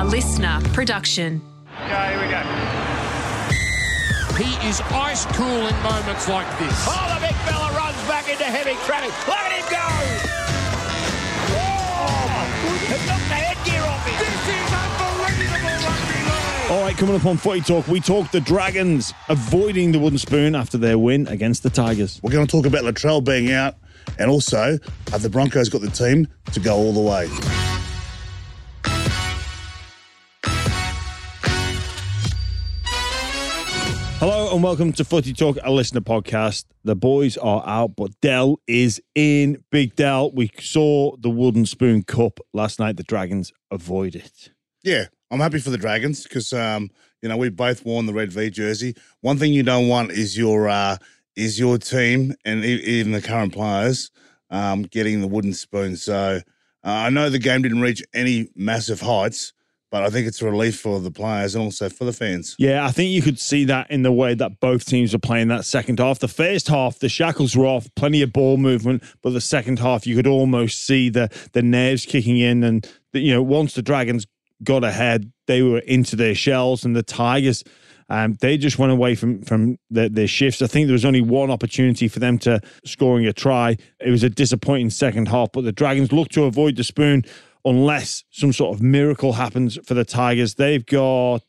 a LiSTNR production. Okay, here we go. He is ice cool in moments like this. Oh, the big fella runs back into heavy traffic. Look at him go! Oh, it knocked the headgear off him. This is unbelievable rugby league. All right, coming up on Footy Talk, we talk the Dragons avoiding the wooden spoon after their win against the Tigers. We're going to talk about Latrell being out, and also have the Broncos got the team to go all the way. Hello and welcome to Footy Talk, a LiSTNR podcast. The boys are out, but Dell is in. Big Dell, we saw the Wooden Spoon Cup last night. The Dragons avoid it. Yeah, I'm happy for the Dragons because um, you know we both worn the red V jersey. One thing you don't want is your uh, is your team and even the current players um, getting the wooden spoon. So uh, I know the game didn't reach any massive heights, but I think it's a relief for the players and also for the fans. Yeah, I think you could see that in the way that both teams were playing that second half. The first half, the shackles were off, plenty of ball movement, but the second half, you could almost see the the nerves kicking in. And the, you know, once the Dragons got ahead, they were into their shells, and the Tigers. Um, they just went away from from their, their shifts. I think there was only one opportunity for them to scoring a try. It was a disappointing second half, but the Dragons looked to avoid the spoon unless some sort of miracle happens for the Tigers. They've got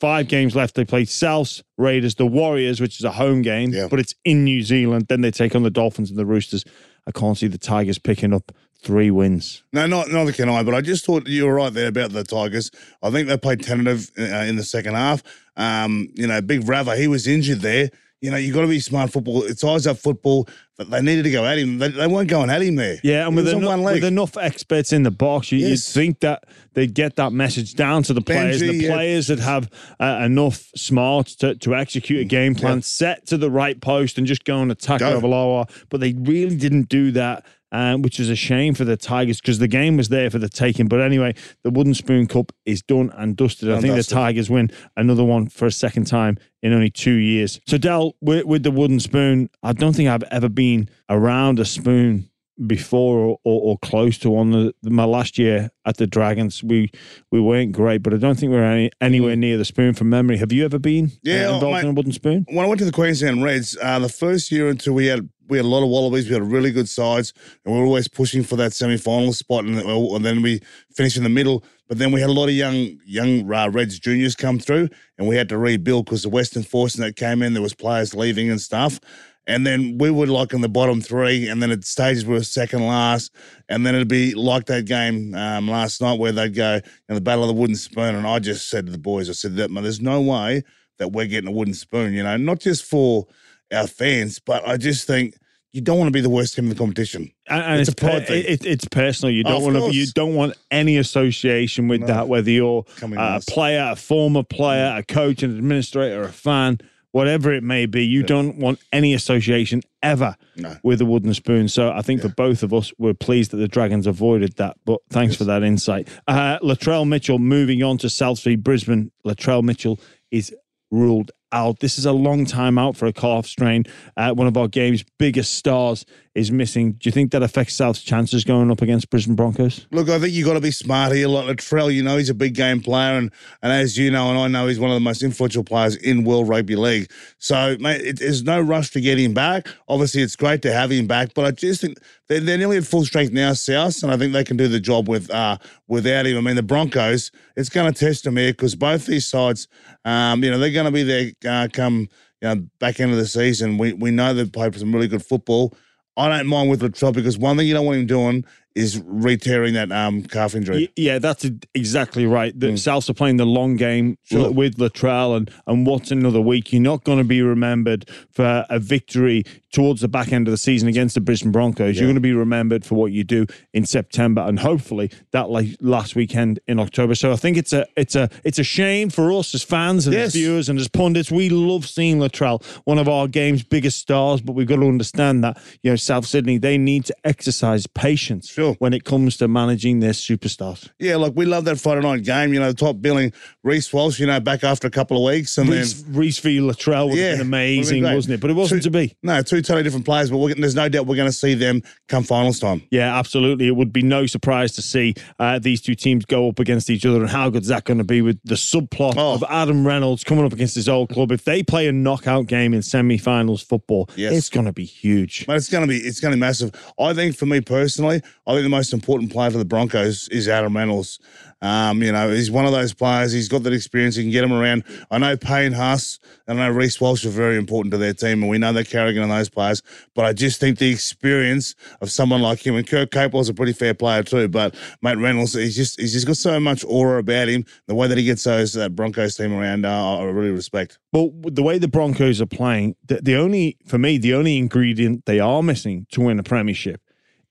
five games left. They play South Raiders, the Warriors, which is a home game, Yeah. but it's in New Zealand. Then they take on the Dolphins and the Roosters. I can't see the Tigers picking up three wins. No, not neither can I. But I just thought you were right there about the Tigers. I think they played tentative uh, in the second half. Um, you know, Big Rava, he was injured there. You know, you got to be smart football. It's eyes up football. But they needed to go at him. They, they weren't going at him there. Yeah, and with, was on one with enough experts in the box, you, Yes. you'd think that they'd get that message down to the players. Benji, the yeah. players that have uh, enough smarts to, to execute a game plan, Yeah. set to the right post, and just go and attack Go. Ravalawa. But they really didn't do that. Um, which is a shame for the Tigers because the game was there for the taking. But anyway, the Wooden Spoon Cup is done and dusted. I think the. Tigers win another one for a second time in only two years. So, Dell, with, with the Wooden Spoon, I don't think I've ever been around a spoon before or, or, or close to one. The, my last year at the Dragons, we we weren't great, but I don't think we were any, anywhere near the spoon from memory. Have you ever been uh, Yeah, involved mate. in a wooden spoon? when I went to the Queensland Reds, uh, the first year until we had we had a lot of wallabies, we had really good sides, and we were always pushing for that semi final spot, and, and then we finished in the middle. But then we had a lot of young young uh, Reds juniors come through, and we had to rebuild because the Western Force that came in, there was players leaving and stuff. And then we would like in the bottom three, and then at stages we were second last, and then it'd be like that game um, last night where they'd go in the battle of the wooden spoon, and I just said to the boys, I said that there's no way that we're getting a wooden spoon, you know, not just for our fans, but I just think you don't want to be the worst team in the competition. And, and It's it's a pride per- it, it's personal. You Oh, don't of want to. You don't want any association with that. Whether you're Coming a player, a former player, a coach, an administrator, a fan, whatever it may be, you don't want any association ever No. with the wooden spoon. So I think for both of us, we're pleased that the Dragons avoided that. But thanks for that insight. Uh, Latrell Mitchell moving on to South Street, Brisbane. Latrell Mitchell is ruled out. This is a long time out for a calf strain. Uh, one of our game's biggest stars is missing. Do you think that affects South's chances going up against Brisbane Broncos? Look, I think you've got to be smart here. Like Latrell, you know, he's a big game player, and and as you know, and I know, he's one of the most influential players in World Rugby League. So, mate, it, there's no rush to get him back. Obviously, it's great to have him back, but I just think they're, they're nearly at full strength now, South, and I think they can do the job with uh, without him. I mean, the Broncos, it's going to test them here because both these sides, um, you know, they're going to be there uh, come you know back end of the season. We we know they've played some really good football. I don't mind with Latrell because one thing you don't want him doing is re-tearing that um, calf injury. Y- Yeah, that's exactly right. The Souths are playing the long game Sure. with Latrell, and and what's another week? You're not going to be remembered for a victory towards the back end of the season against the Brisbane Broncos. You're going to be remembered for what you do in September, and hopefully that like last weekend in October. So I think it's a it's a it's a shame for us as fans and Yes. as viewers and as pundits. We love seeing Latrell, one of our game's biggest stars, but we've got to understand that you know South Sydney they need to exercise patience Sure. When it comes to managing their superstars. Yeah, look, we love that Friday night game. You know, the top billing Reece Walsh. You know, back after a couple of weeks, and Reece, then Reece v. Latrell would Yeah, have been would've been amazing, wasn't it? But it wasn't Two- to be. no, two totally different players, but we're, there's no doubt we're going to see them come finals time. Yeah, absolutely. It would be no surprise to see uh, these two teams go up against each other. And how good is that going to be with the subplot Oh. of Adam Reynolds coming up against his old club? If they play a knockout game in semi-finals football, Yes. it's going to be huge. But it's going to be it's going to be massive. I think for me personally, I think the most important player for the Broncos is Adam Reynolds. Um, you know, he's one of those players. He's got that experience. He can get him around. I know Payne Haas and I know Reece Walsh are very important to their team, and we know they're Carrigan and those players. But I just think the experience of someone like him, and Kurt Capewell's a pretty fair player too. But mate Reynolds, he's just he's just got so much aura about him. The way that he gets those that Broncos team around, uh, I really respect. Well, the way the Broncos are playing, the, the only for me, the only ingredient they are missing to win a premiership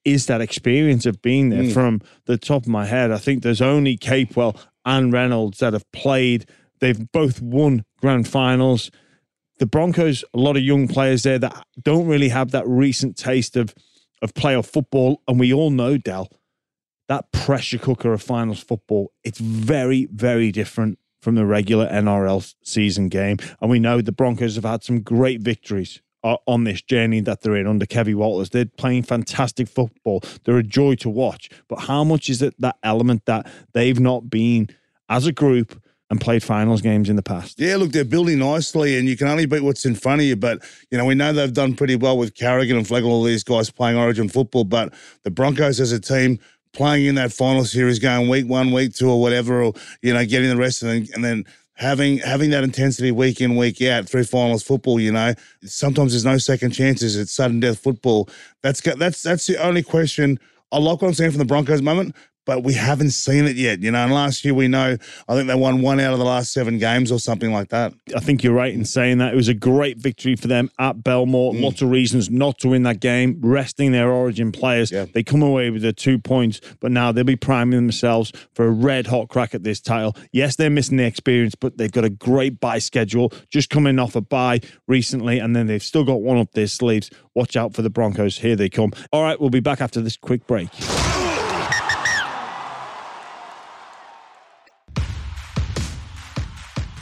is that experience of being there. Mm. From the top of my head, I think there's only Capewell and Reynolds that have played. They've both won grand finals. The Broncos, a lot of young players there that don't really have that recent taste of of playoff football, and we all know Dell that pressure cooker of finals football. It's very, very different from the regular NRL season game. And we know the Broncos have had some great victories on this journey that they're in under Kevin Walters. They're playing fantastic football. They're a joy to watch. But how much is it that element that they've not been as a group and played finals games in the past? Yeah, look, they're building nicely, and you can only beat what's in front of you. But you know, we know they've done pretty well with Carrigan and Flegler, all these guys playing Origin football. But the Broncos as a team playing in that final series, going week one, week two, or whatever, or you know, getting the rest, and then and then having having that intensity week in, week out through finals football. You know, sometimes there's no second chances. It's sudden death football. That's that's that's the only question. I like what I'm saying from the Broncos moment. But we haven't seen it yet, you know. And last year we know, I think they won one out of the last seven games or something like that. I think you're right in saying that. It was a great victory for them at Belmore. Mm. Lots of reasons not to win that game, resting their origin players. Yeah. They come away with the two points, but now they'll be priming themselves for a red hot crack at this title. Yes, they're missing the experience, but they've got a great bye schedule, just coming off a bye recently, and then they've still got one up their sleeves. Watch out for the Broncos. Here they come. All right, we'll be back after this quick break.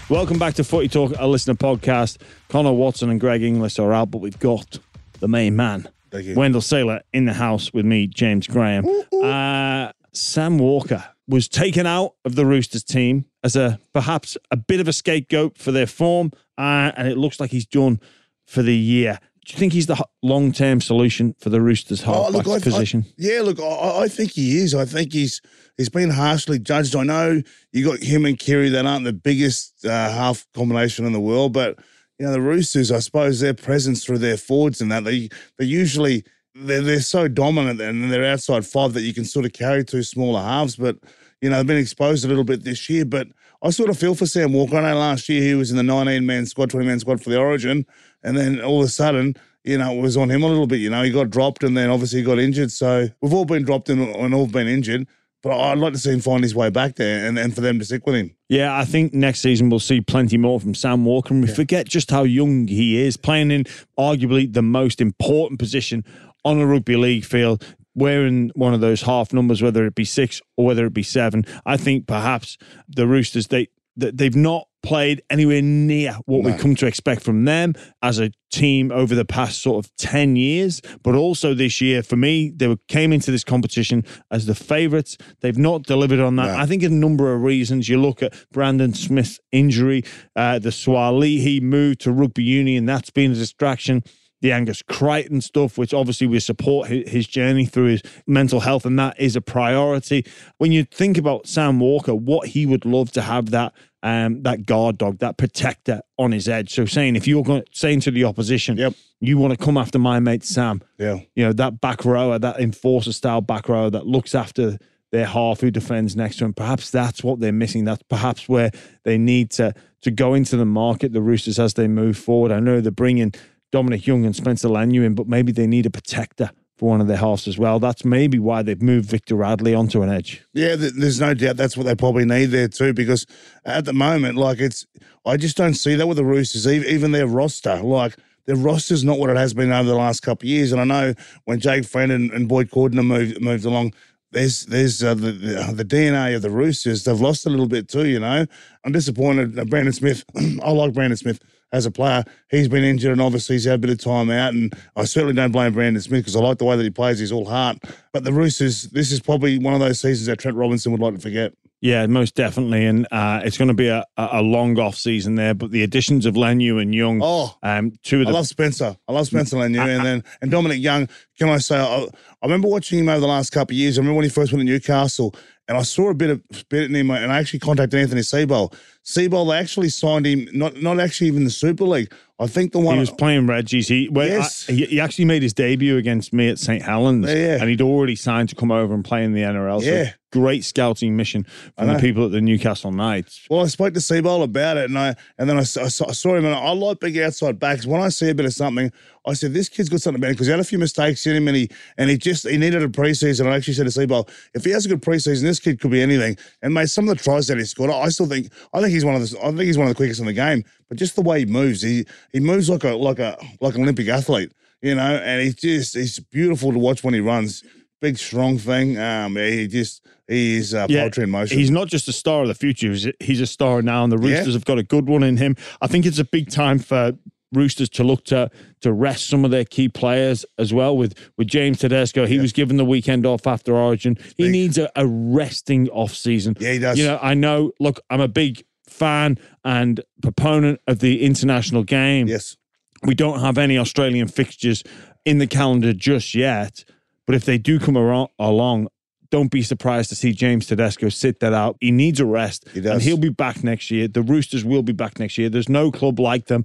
Welcome back to Footy Talk, a LiSTNR podcast. Connor Watson and Greg Inglis are out, but we've got the main man, Thank you. Wendell Sailor, in the house with me, James Graham. Uh, Sam Walker was taken out of the Roosters team as a perhaps a bit of a scapegoat for their form, uh, and it looks like he's done for the year. Do you think he's the long term solution for the Roosters' halfback Oh, I- position? I- yeah, look, I, I think he is. I think he's he's been harshly judged. I know you got him and Keary that aren't the biggest uh, half combination in the world, but you know the Roosters. I suppose their presence through their forwards and that they they usually they're they're so dominant and they're outside five that you can sort of carry two smaller halves. But you know they've been exposed a little bit this year. But I sort of feel for Sam Walker. I know last year he was in the 19 man squad, 20 man squad for the Origin, and then all of a sudden you know, it was on him a little bit. You know, he got dropped and then obviously he got injured. So we've all been dropped and, and all been injured. But I'd like to see him find his way back there and, and for them to stick with him. Yeah, I think next season we'll see plenty more from Sam Walker. And we forget just how young he is, playing in arguably the most important position on a rugby league field, wearing one of those half numbers, whether it be six or whether it be seven. I think perhaps the Roosters, they they've not played anywhere near what we come to expect from them as a team over the past sort of 10 years. But also this year for me they were, came into this competition as the favorites they've not delivered on that. No. i think a number of reasons. You look at brandon smith's injury uh, the Suaalii move to rugby union. That's been a distraction the Angus Crichton stuff, which obviously we support his, journey through his mental health, and that is a priority. When you think about Sam Walker, what he would love to have that um, that guard dog, that protector on his edge. So saying if you're going saying to the opposition, Yep. you want to come after my mate Sam, Yeah. you know that back rower, that enforcer style back rower that looks after their half who defends next to him. Perhaps that's what they're missing. That's perhaps where they need to to go into the market. The Roosters as they move forward. I know they're bringing Dominic Young and Spencer Leniu in, but maybe they need a protector for one of their halves as well. That's maybe why they've moved Victor Radley onto an edge. Yeah, there's no doubt that's what they probably need there too. Because at the moment, like it's, I just don't see that with the Roosters. Even, their roster, like their roster's not what it has been over the last couple of years. And I know when Jake Friend and, and Boyd Cordner moved moved along, there's there's uh, the, the the DNA of the Roosters. They've lost a little bit too. You know, I'm disappointed. Uh, Brandon Smith, I like Brandon Smith. As a player. He's been injured and obviously he's had a bit of time out. And I certainly don't blame Brandon Smith because I like the way that he plays. He's all heart. But the Roosters, this is probably one of those seasons that Trent Robinson would like to forget. Yeah, most definitely, and uh, it's going to be a, a long off season there. But the additions of Leniu and Young, Oh, um, two of I love Spencer. I love Spencer Leniu. and then and Dominic Young. Can I say, I, I remember watching him over the last couple of years. I remember when he first went to Newcastle and I saw a bit of bit in him and I actually contacted Anthony Seibold. Seibold, they actually signed him, not not actually even the Super League. I think the one He was playing Reggie's. He, well, Yes. I- he he actually made his debut against me at St Helens, Yeah, yeah. and he'd already signed to come over and play in the NRL. So Yeah. great scouting mission from the people at the Newcastle Knights. Well, I spoke to Seibold about it, and I and then I, I saw, I saw him, and I like big outside backs. When I see a bit of something, I said this kid's got something about him because he had a few mistakes in him, and he and he just he needed a preseason. I actually said to Seibold, if he has a good preseason, this kid could be anything. And mate, some of the tries that he scored, I still think I think he's one of the I think he's one of the quickest in the game. But just the way he moves, he he moves like a like a like an Olympic athlete, you know, and he's just he's beautiful to watch when he runs. Big strong thing. Um, he just he is uh, poetry in motion. He's not just a star of the future; he's a, he's a star now, and the Yeah. Roosters have got a good one in him. I think it's a big time for Roosters to look to to rest some of their key players as well. With with James Tedesco, he was given the weekend off after Origin. He big. needs a, a resting off season. Yeah, he does. You know, I know. Look, I'm a big fan and proponent of the international game. yes. We don't have any Australian fixtures in the calendar just yet, but if they do come aro- along, don't be surprised to see James Tedesco sit that out. He needs a rest, He does. and he'll be back next year. The Roosters will be back next year. There's no club like them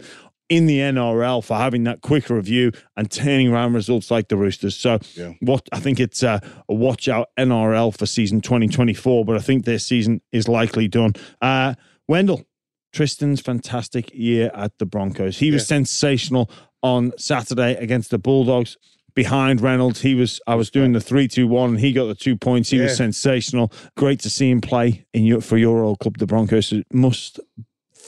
in the NRL for having that quick review and turning around results like the Roosters. So, Yeah. what I think it's a, a watch out NRL for season 2024, but I think their season is likely done. Uh, Wendell, Tristan's fantastic year at the Broncos. He was sensational on Saturday against the Bulldogs. Behind Reynolds, he was. I was doing the three-two-one, and he got the two points. He was sensational. Great to see him play in your for your old club, the Broncos. It must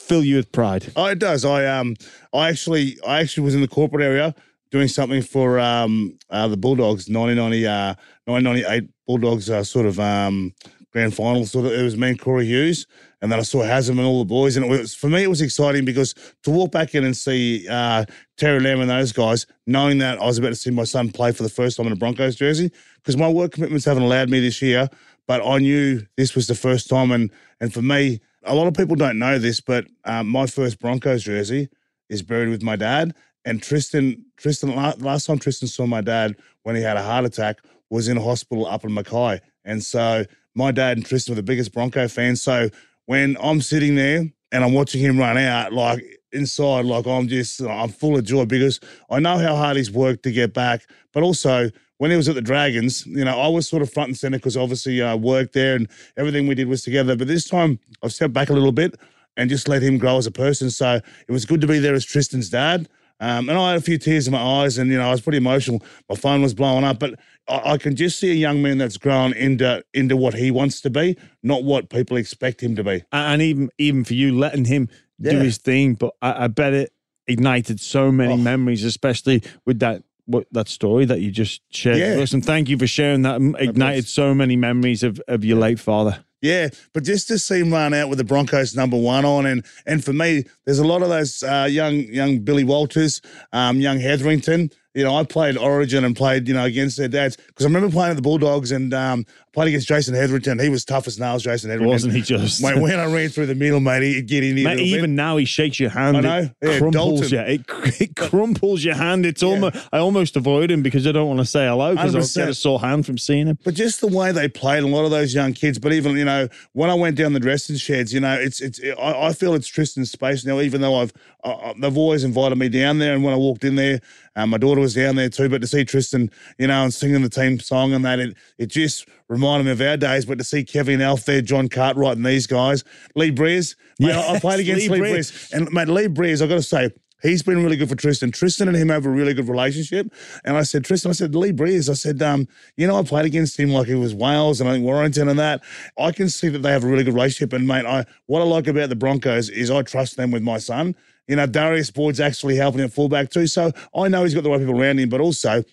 fill you with pride. Oh, it does. I um, I actually, I actually was in the corporate area doing something for um, uh, the Bulldogs, 1990, uh, 1998 Bulldogs, uh, sort of um, grand final. Sort of, it was me and Corey Hughes, and then I saw Hazem and all the boys, and it was for me, it was exciting because to walk back in and see uh, Terry Lamb and those guys, knowing that I was about to see my son play for the first time in a Broncos jersey, because my work commitments haven't allowed me this year, but I knew this was the first time, and and for me, a lot of people don't know this, but um, my first Broncos jersey is buried with my dad. And Tristan, Tristan, last time Tristan saw my dad when he had a heart attack was in a hospital up in Mackay. And so my dad and Tristan were the biggest Bronco fans. So when I'm sitting there and I'm watching him run out, like inside, like I'm just, I'm full of joy because I know how hard he's worked to get back. But also, when he was at the Dragons, you know, I was sort of front and center because obviously I worked there and everything we did was together. But this time I've stepped back a little bit and just let him grow as a person. So it was good to be there as Tristan's dad. Um, and I had a few tears in my eyes, and you know I was pretty emotional. My phone was blowing up, but I, I can just see a young man that's grown into into what he wants to be, not what people expect him to be. and even even for you letting him do his thing. But I, I bet it ignited so many Oh. memories, especially with that what that story that you just shared Yeah. with us. And thank you for sharing that. Ignited so many memories of, of your late father. Yeah, but just to see him run out with the Broncos number one on, and and for me, there's a lot of those uh, young young Billy Walters, um, young Hetherington. You know, I played Origin and played you know against their dads because I remember playing at the Bulldogs and um, played against Jason Hetherington. He was tough as nails, Jason Hetherington. Wasn't he just? Mate, when I ran through the middle, mate, he'd get in here. a Mate, little bit. even now he shakes your hand. I know. It Yeah, crumples Dalton. you. It, it crumples your hand. It's almost. I almost avoid him because I don't want to say hello because I'll 100%. get a sore hand from seeing him. But just the way they played, a lot of those young kids. But even you know, when I went down the dressing sheds, you know, it's it's. I, I feel it's Tristan's space now. Even though I've, uh, they've always invited me down there, and when I walked in there, um, my daughter was down there too. But to see Tristan, you know, and singing the team song and that, it it just reminded me of our days. But to see Kevin Elf there, John Cartwright, and these guys, Lee Briers, mate, I- I played against Lee Lee, and mate, Lee Briers, I got to say. He's been really good for Tristan. Tristan and him have a really good relationship. And I said, Tristan, I said, Lee Briers, I said, um, you know, I played against him like it was Wales and I think Warrington and that. I can see that they have a really good relationship. And mate, I what I like about the Broncos is I trust them with my son. You know, Darius Boyd's actually helping at fullback too. So I know he's got the right people around him, but also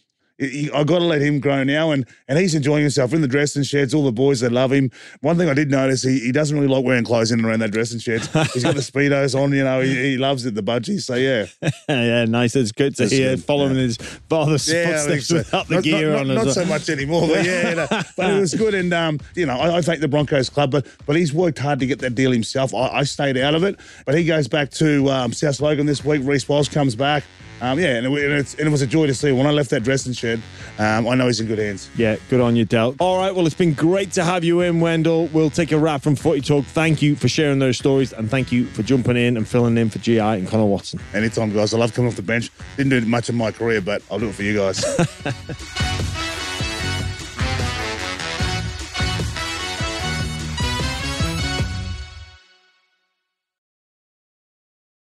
I got to let him grow now, and and he's enjoying himself in the dressing sheds. All the boys they love him. One thing I did notice, he, he doesn't really like wearing clothes in and around that dressing sheds. He's got the speedos on, you know. He, he loves it, the budgies. So yeah, yeah, nice. It's good to That's hear good, following yeah. his father's yeah, footsteps so. without the not, gear not, on. Not, as not so much anymore, but yeah, you know, but it was good. And um, you know, I, I thank the Broncos club, but but he's worked hard to get that deal himself. I, I stayed out of it, but he goes back to um, South Logan this week. Reece Walsh comes back. Um, yeah, and it, and, it's, and it was a joy to see. When I left that dressing shed, um, I know he's in good hands. Yeah, good on you, Del. All right, well, it's been great to have you in, Wendell. We'll take a wrap from Footy Talk. Thank you for sharing those stories, and thank you for jumping in and filling in for GI and Connor Watson. Anytime, guys. I love coming off the bench. Didn't do much in my career, but I'll do it for you guys.